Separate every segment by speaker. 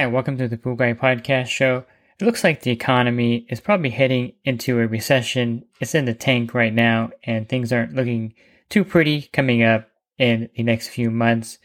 Speaker 1: Hi, welcome to the Pool Guy Podcast Show. It looks like the economy is probably heading into a recession. It's in the tank right now, and things aren't looking too pretty coming up in the next few months.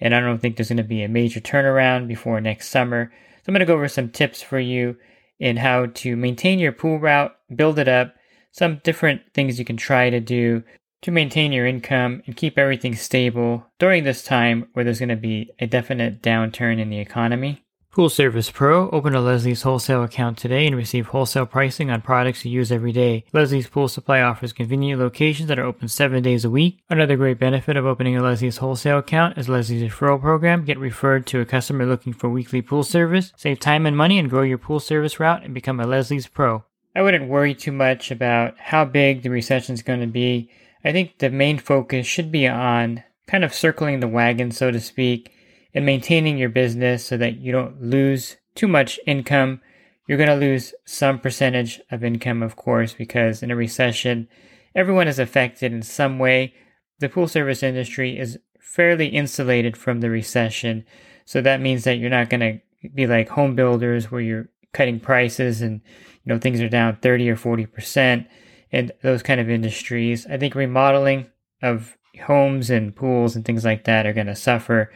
Speaker 1: And I don't think there's going to be a major turnaround before next summer. So I'm going to go over some tips for you in how to maintain your pool route, build it up, some different things you can try to do to maintain your income and keep everything stable during this time where there's going to be a definite downturn in the economy. Pool Service Pro. Open a Leslie's wholesale account today and receive wholesale pricing on products you use every day. Leslie's Pool Supply offers convenient locations that are open seven days a week. Another great benefit of opening a Leslie's wholesale account is Leslie's referral program. Get referred to a customer looking for weekly pool service. Save time and money and grow your pool service route and become a Leslie's Pro. I wouldn't worry too much about how big the recession is going to be. I think the main focus should be on kind of circling the wagon, so to speak and maintaining your business so that you don't lose too much income. You're going to lose some percentage of income, of course, because in a recession, everyone is affected in some way. The pool service industry is fairly insulated from the recession. So that means that you're not going to be like home builders where you're cutting prices and you know things are down 30 or 40% and those kind of industries. I think remodeling of homes and pools and things like that are going to suffer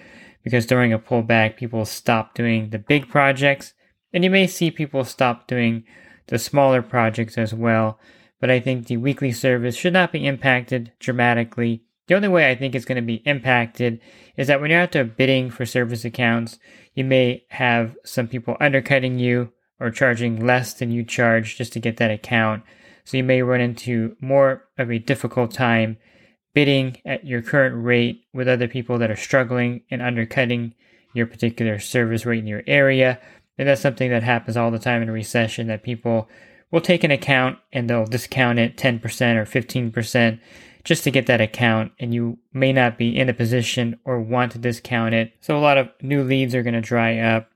Speaker 1: because during a pullback, people stop doing the big projects, and you may see people stop doing the smaller projects as well. But I think the weekly service should not be impacted dramatically. The only way I think it's going to be impacted is that when you're out there bidding for service accounts, you may have some people undercutting you or charging less than you charge just to get that account. So you may run into more of a difficult time bidding at your current rate with other people that are struggling and undercutting your particular service rate in your area. And that's something that happens all the time in a recession that people will take an account and they'll discount it 10% or 15% just to get that account. And you may not be in a position or want to discount it. So a lot of new leads are going to dry up.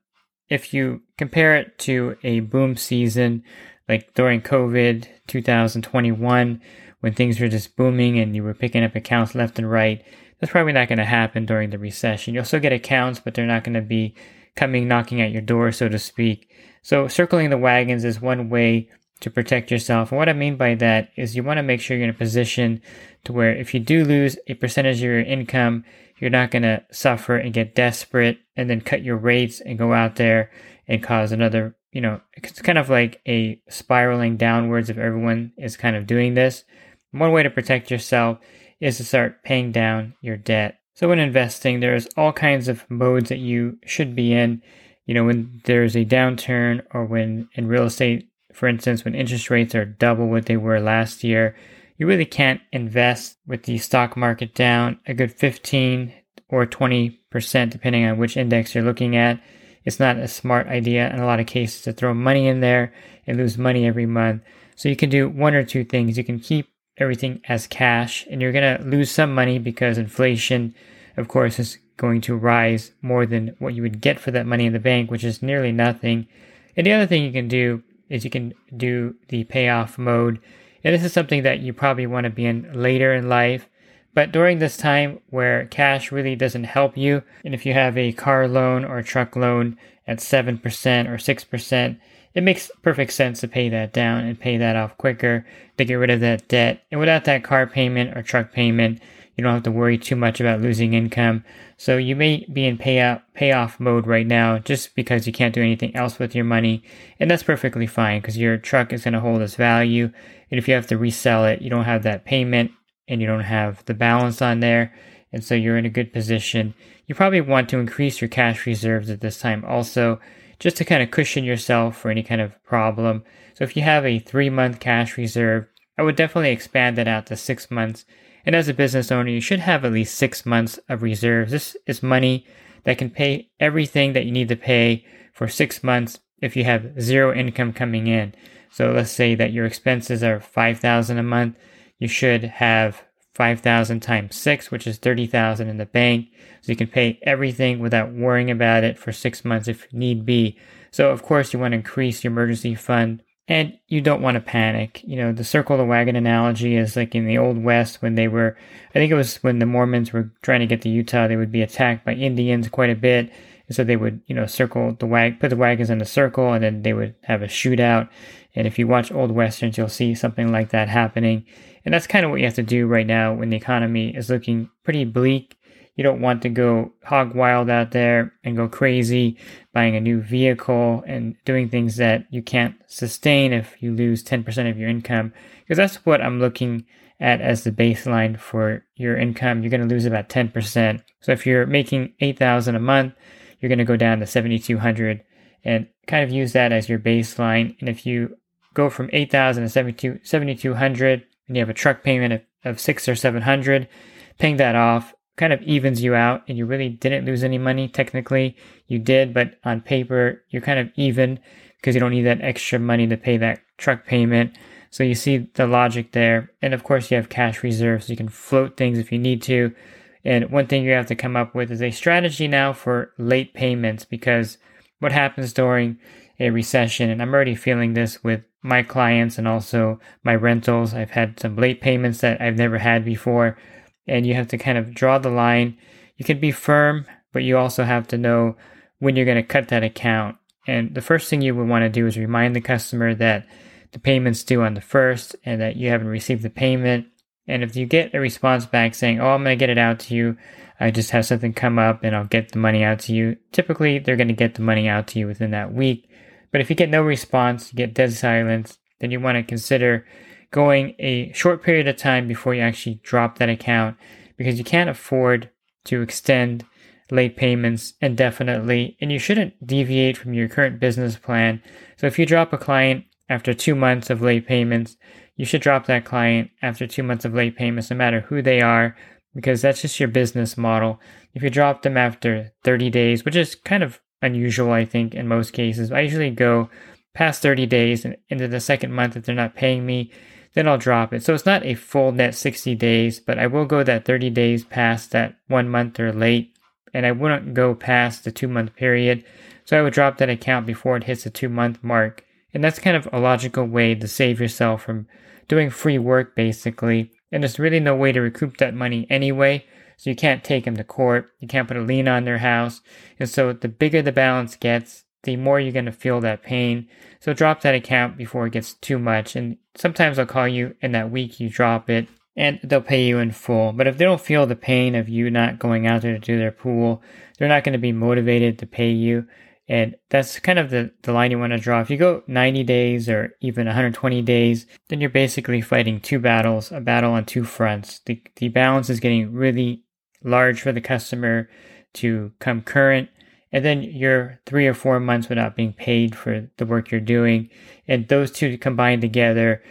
Speaker 1: If you compare it to a boom season, like during COVID 2021, when things were just booming and you were picking up accounts left and right. That's probably not going to happen during the recession. You'll still get accounts, but they're not going to be coming knocking at your door, so to speak. So circling the wagons is one way to protect yourself. And what I mean by that is you want to make sure you're in a position to where if you do lose a percentage of your income, you're not going to suffer and get desperate and then cut your rates and go out there and cause another, you know, it's kind of like a spiraling downwards if everyone is kind of doing this. One way to protect yourself is to start paying down your debt. So when investing, there's all kinds of modes that you should be in. You know, when there's a downturn or when in real estate, for instance, when interest rates are double what they were last year, you really can't invest with the stock market down a good 15 or 20% depending on which index you're looking at. It's not a smart idea in a lot of cases to throw money in there and lose money every month. So you can do one or two things. You can keep everything as cash, and you're going to lose some money because inflation, of course, is going to rise more than what you would get for that money in the bank, which is nearly nothing. And the other thing you can do is you can do the payoff mode. And this is something that you probably want to be in later in life. But during this time where cash really doesn't help you, and if you have a car loan or a truck loan at 7% or 6%, it makes perfect sense to pay that down and pay that off quicker to get rid of that debt. And without that car payment or truck payment, you don't have to worry too much about losing income. So you may be in payout payoff mode right now just because you can't do anything else with your money, and that's perfectly fine because your truck is going to hold its value. And if you have to resell it, you don't have that payment and you don't have the balance on there, and so you're in a good position. You probably want to increase your cash reserves at this time also just to kind of cushion yourself for any kind of problem. So if you have a three month cash reserve, I would definitely expand that out to six months And as a business owner, you should have at least six months of reserves. This is money that can pay everything that you need to pay for six months if you have zero income coming in. So let's say that your expenses are 5000 a month. You should have 5000 times 6, which is 30,000 in the bank. So you can pay everything without worrying about it for 6 months if need be. So of course you want to increase your emergency fund and you don't want to panic. You know, the circle the wagon analogy is like in the old west when they were I think it was when the Mormons were trying to get to Utah, they would be attacked by Indians quite a bit. So they would, you know, circle the wag, put the wagons in a circle, and then they would have a shootout. And if you watch old westerns, you'll see something like that happening. And that's kind of what you have to do right now when the economy is looking pretty bleak. You don't want to go hog wild out there and go crazy buying a new vehicle and doing things that you can't sustain if you lose 10% of your income. Because that's what I'm looking at as the baseline for your income. You're going to lose about 10%. So if you're making 8000 a month, you're going to go down to 7200 and kind of use that as your baseline. And if you go from 8000 to 7200 and you have a truck payment of, of 6 or 700, paying that off kind of evens you out and you really didn't lose any money technically. You did, but on paper you're kind of even because you don't need that extra money to pay that truck payment. So you see the logic there. And of course you have cash reserves so you can float things if you need to and one thing you have to come up with is a strategy now for late payments because what happens during a recession, and I'm already feeling this with my clients and also my rentals. I've had some late payments that I've never had before, and you have to kind of draw the line. You can be firm, but you also have to know when you're going to cut that account. And the first thing you would want to do is remind the customer that the payment's due on the first and that you haven't received the payment and if you get a response back saying, oh, I'm going to get it out to you, I just have something come up and I'll get the money out to you, typically they're going to get the money out to you within that week. But if you get no response, you get dead silence, then you want to consider going a short period of time before you actually drop that account because you can't afford to extend late payments indefinitely and you shouldn't deviate from your current business plan. So if you drop a client after two months of late payments, you should drop that client after two months of late payments, no matter who they are, because that's just your business model. If you drop them after 30 days, which is kind of unusual, I think, in most cases, I usually go past 30 days and into the second month if they're not paying me, then I'll drop it. So it's not a full net 60 days, but I will go that 30 days past that one month or late, and I wouldn't go past the two month period. So I would drop that account before it hits the two month mark. And that's kind of a logical way to save yourself from doing free work basically, and there's really no way to recoup that money anyway. So you can't take them to court, you can't put a lien on their house, and so the bigger the balance gets, the more you're going to feel that pain. So drop that account before it gets too much. And sometimes I'll call you in that week you drop it and they'll pay you in full. But if they don't feel the pain of you not going out there to do their pool, they're not going to be motivated to pay you. And that's kind of the, the line you want to draw. If you go 90 days or even 120 days, then you're basically fighting two battles, a battle on two fronts. The, the balance is getting really large for the customer to come current. And then you're three or four months without being paid for the work you're doing. And those two combined together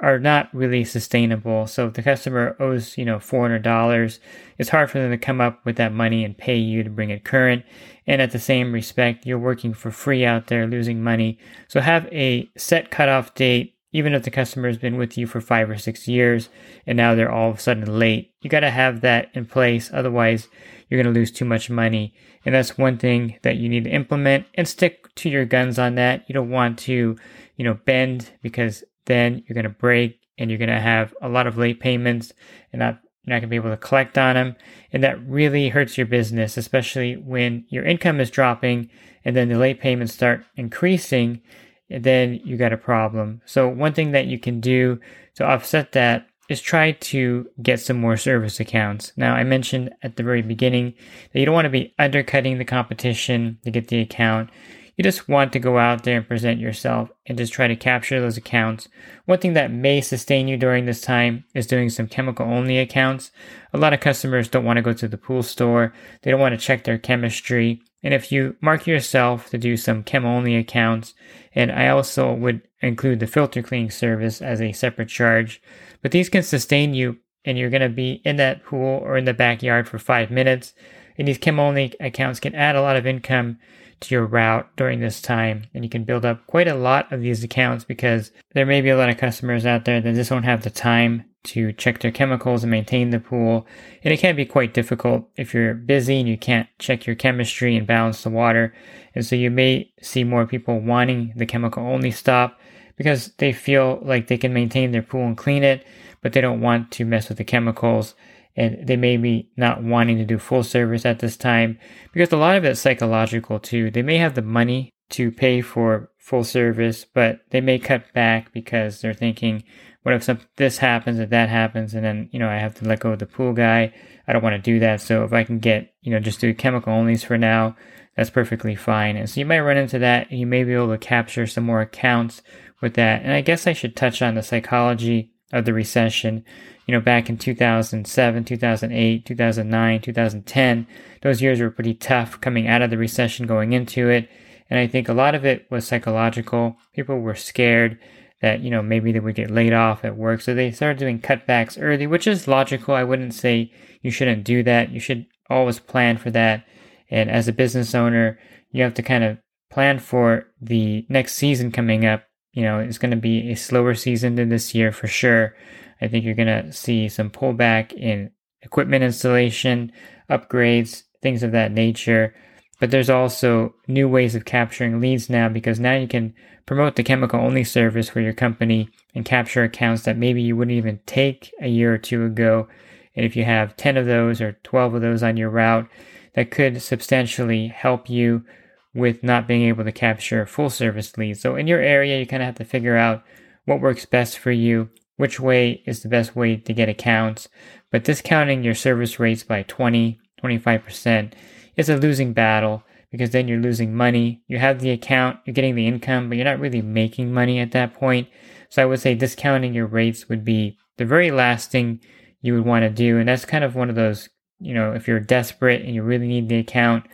Speaker 1: are not really sustainable. So if the customer owes, you know, $400, it's hard for them to come up with that money and pay you to bring it current. And at the same respect, you're working for free out there losing money. So have a set cutoff date, even if the customer has been with you for five or six years and now they're all of a sudden late. You got to have that in place. Otherwise, you're going to lose too much money. And that's one thing that you need to implement and stick to your guns on that. You don't want to, you know, bend because then you're going to break and you're going to have a lot of late payments and not you're not going to be able to collect on them. And that really hurts your business, especially when your income is dropping and then the late payments start increasing. Then you got a problem. So, one thing that you can do to offset that is try to get some more service accounts. Now, I mentioned at the very beginning that you don't want to be undercutting the competition to get the account. You just want to go out there and present yourself and just try to capture those accounts. One thing that may sustain you during this time is doing some chemical only accounts. A lot of customers don't want to go to the pool store, they don't want to check their chemistry. And if you mark yourself to do some chem only accounts, and I also would include the filter cleaning service as a separate charge, but these can sustain you and you're going to be in that pool or in the backyard for five minutes. And these chem only accounts can add a lot of income to your route during this time. And you can build up quite a lot of these accounts because there may be a lot of customers out there that just don't have the time to check their chemicals and maintain the pool. And it can be quite difficult if you're busy and you can't check your chemistry and balance the water. And so you may see more people wanting the chemical only stop because they feel like they can maintain their pool and clean it, but they don't want to mess with the chemicals. And they may be not wanting to do full service at this time because a lot of it's psychological too. They may have the money to pay for full service, but they may cut back because they're thinking, what if some, this happens or that happens and then you know i have to let go of the pool guy. I don't want to do that. So if i can get you know just do chemical onlys for now that's perfectly fine. And so you might run into that. You may be able to capture some more accounts with that. And i guess i should touch on the psychology of the recession you know back in 2007 2008 2009 2010 those years were pretty tough coming out of the recession going into it. And i think a lot of it was psychological. People were scared that you know maybe they would get laid off at work. So they started doing cutbacks early which is logical. I wouldn't say you shouldn't do that. You should always plan for that. And as a business owner you have to kind of plan for the next season coming up you know it's going to be a slower season than this year for sure i think you're going to see some pullback in equipment installation upgrades things of that nature but there's also new ways of capturing leads now because now you can promote the chemical only service for your company and capture accounts that maybe you wouldn't even take a year or two ago. And if you have 10 of those or 12 of those on your route, that could substantially help you with not being able to capture full service leads. So in your area, you kind of have to figure out what works best for you, which way is the best way to get accounts. But discounting your service rates by 20, 25% is a losing battle because then you're losing money. You have the account, you're getting the income, but you're not really making money at that point. So I would say discounting your rates would be the very last thing you would want to do. And that's kind of one of those, you know, if you're desperate and you really need the account,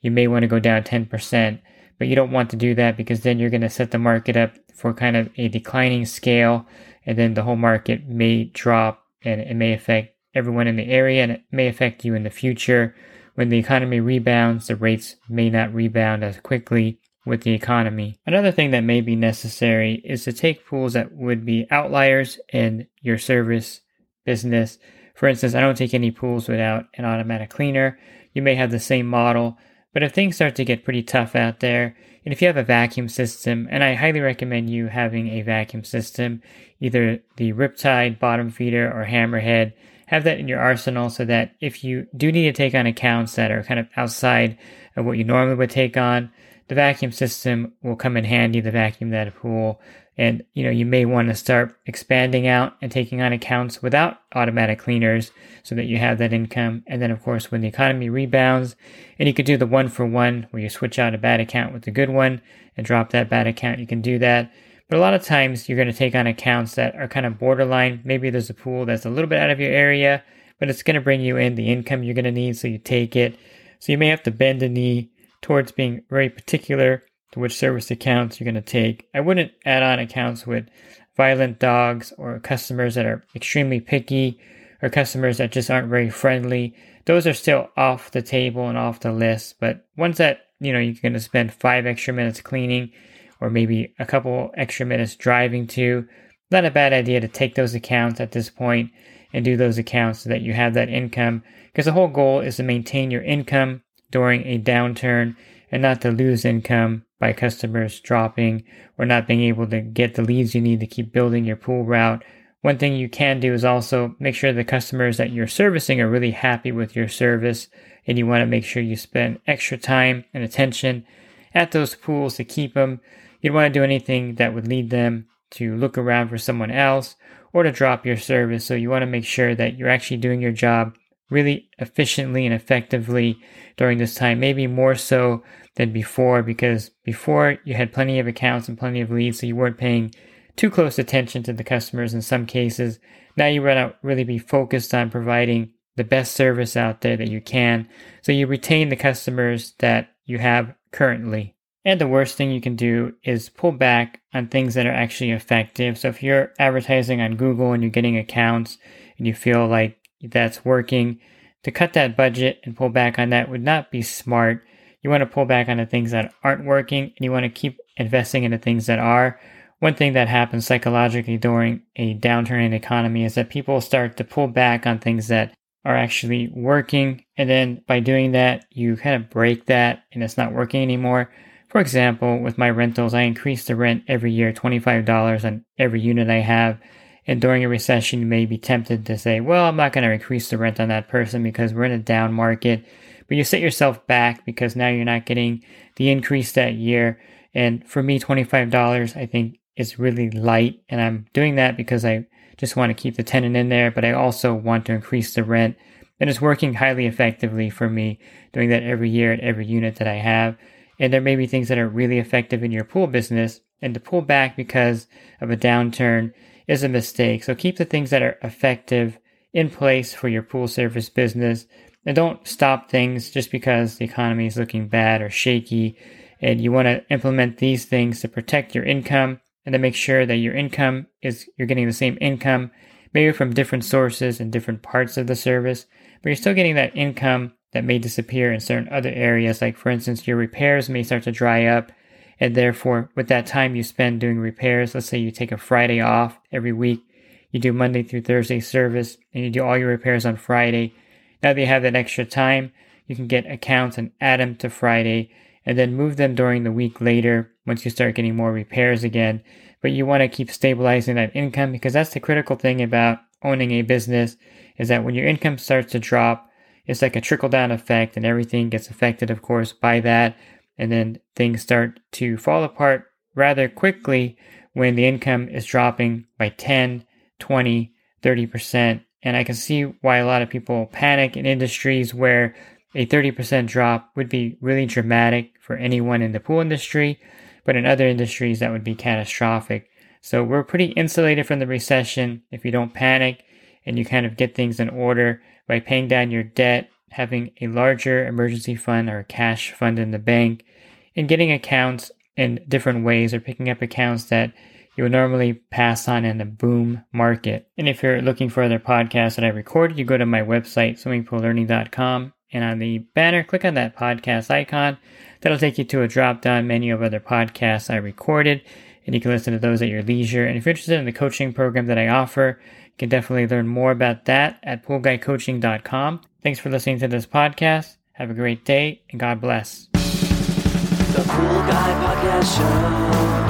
Speaker 1: you may want to go down 10%, but you don't want to do that because then you're going to set the market up for kind of a declining scale. And then the whole market may drop and it may affect everyone in the area and it may affect you in the future. When the economy rebounds, the rates may not rebound as quickly with the economy. Another thing that may be necessary is to take pools that would be outliers in your service business. For instance, I don't take any pools without an automatic cleaner. You may have the same model, but if things start to get pretty tough out there, and if you have a vacuum system, and I highly recommend you having a vacuum system, either the Riptide bottom feeder or Hammerhead, have that in your arsenal so that if you do need to take on accounts that are kind of outside of what you normally would take on, the vacuum system will come in handy, the vacuum that pool. And you know, you may want to start expanding out and taking on accounts without automatic cleaners so that you have that income. And then of course when the economy rebounds and you could do the one for one where you switch out a bad account with a good one and drop that bad account, you can do that. But a lot of times you're going to take on accounts that are kind of borderline. Maybe there's a pool that's a little bit out of your area, but it's going to bring you in the income you're going to need, so you take it. So you may have to bend the knee towards being very particular to which service accounts you're going to take. I wouldn't add on accounts with violent dogs or customers that are extremely picky or customers that just aren't very friendly. Those are still off the table and off the list, but ones that, you know, you're going to spend five extra minutes cleaning or maybe a couple extra minutes driving to. Not a bad idea to take those accounts at this point and do those accounts so that you have that income because the whole goal is to maintain your income during a downturn and not to lose income by customers dropping or not being able to get the leads you need to keep building your pool route. One thing you can do is also make sure the customers that you're servicing are really happy with your service and you want to make sure you spend extra time and attention at those pools to keep them you don't want to do anything that would lead them to look around for someone else or to drop your service. So you want to make sure that you're actually doing your job really efficiently and effectively during this time, maybe more so than before, because before you had plenty of accounts and plenty of leads, so you weren't paying too close attention to the customers in some cases. Now you want to really be focused on providing the best service out there that you can, so you retain the customers that you have currently. And the worst thing you can do is pull back on things that are actually effective. So if you're advertising on Google and you're getting accounts and you feel like that's working, to cut that budget and pull back on that would not be smart. You want to pull back on the things that aren't working and you want to keep investing in the things that are. One thing that happens psychologically during a downturn in the economy is that people start to pull back on things that are actually working. And then by doing that, you kind of break that and it's not working anymore. For example, with my rentals, I increase the rent every year $25 on every unit I have. And during a recession, you may be tempted to say, well, I'm not going to increase the rent on that person because we're in a down market. But you set yourself back because now you're not getting the increase that year. And for me, $25, I think is really light. And I'm doing that because I just want to keep the tenant in there, but I also want to increase the rent. And it's working highly effectively for me doing that every year at every unit that I have. And there may be things that are really effective in your pool business. And to pull back because of a downturn is a mistake. So keep the things that are effective in place for your pool service business. And don't stop things just because the economy is looking bad or shaky. And you want to implement these things to protect your income and to make sure that your income is you're getting the same income, maybe from different sources and different parts of the service, but you're still getting that income that may disappear in certain other areas. Like for instance, your repairs may start to dry up, and therefore, with that time you spend doing repairs, let's say you take a Friday off every week, you do Monday through Thursday service, and you do all your repairs on Friday. Now that you have that extra time, you can get accounts and add them to Friday and then move them during the week later once you start getting more repairs again. But you want to keep stabilizing that income because that's the critical thing about owning a business is that when your income starts to drop, it's like a trickle down effect and everything gets affected, of course, by that. And then things start to fall apart rather quickly when the income is dropping by 10, 20, 30%. And I can see why a lot of people panic in industries where a 30% drop would be really dramatic for anyone in the pool industry, but in other industries that would be catastrophic. So we're pretty insulated from the recession if you don't panic and you kind of get things in order by paying down your debt, having a larger emergency fund or cash fund in the bank, and getting accounts in different ways or picking up accounts that you would normally pass on in a boom market. And if you're looking for other podcasts that I recorded, you go to my website, swimmingpoollearning.com, and on the banner, click on that podcast icon. That'll take you to a drop down menu of other podcasts I recorded, and you can listen to those at your leisure. And if you're interested in the coaching program that I offer, you can definitely learn more about that at poolguycoaching.com. Thanks for listening to this podcast. Have a great day, and God bless.
Speaker 2: The Pool Guy Podcast Show.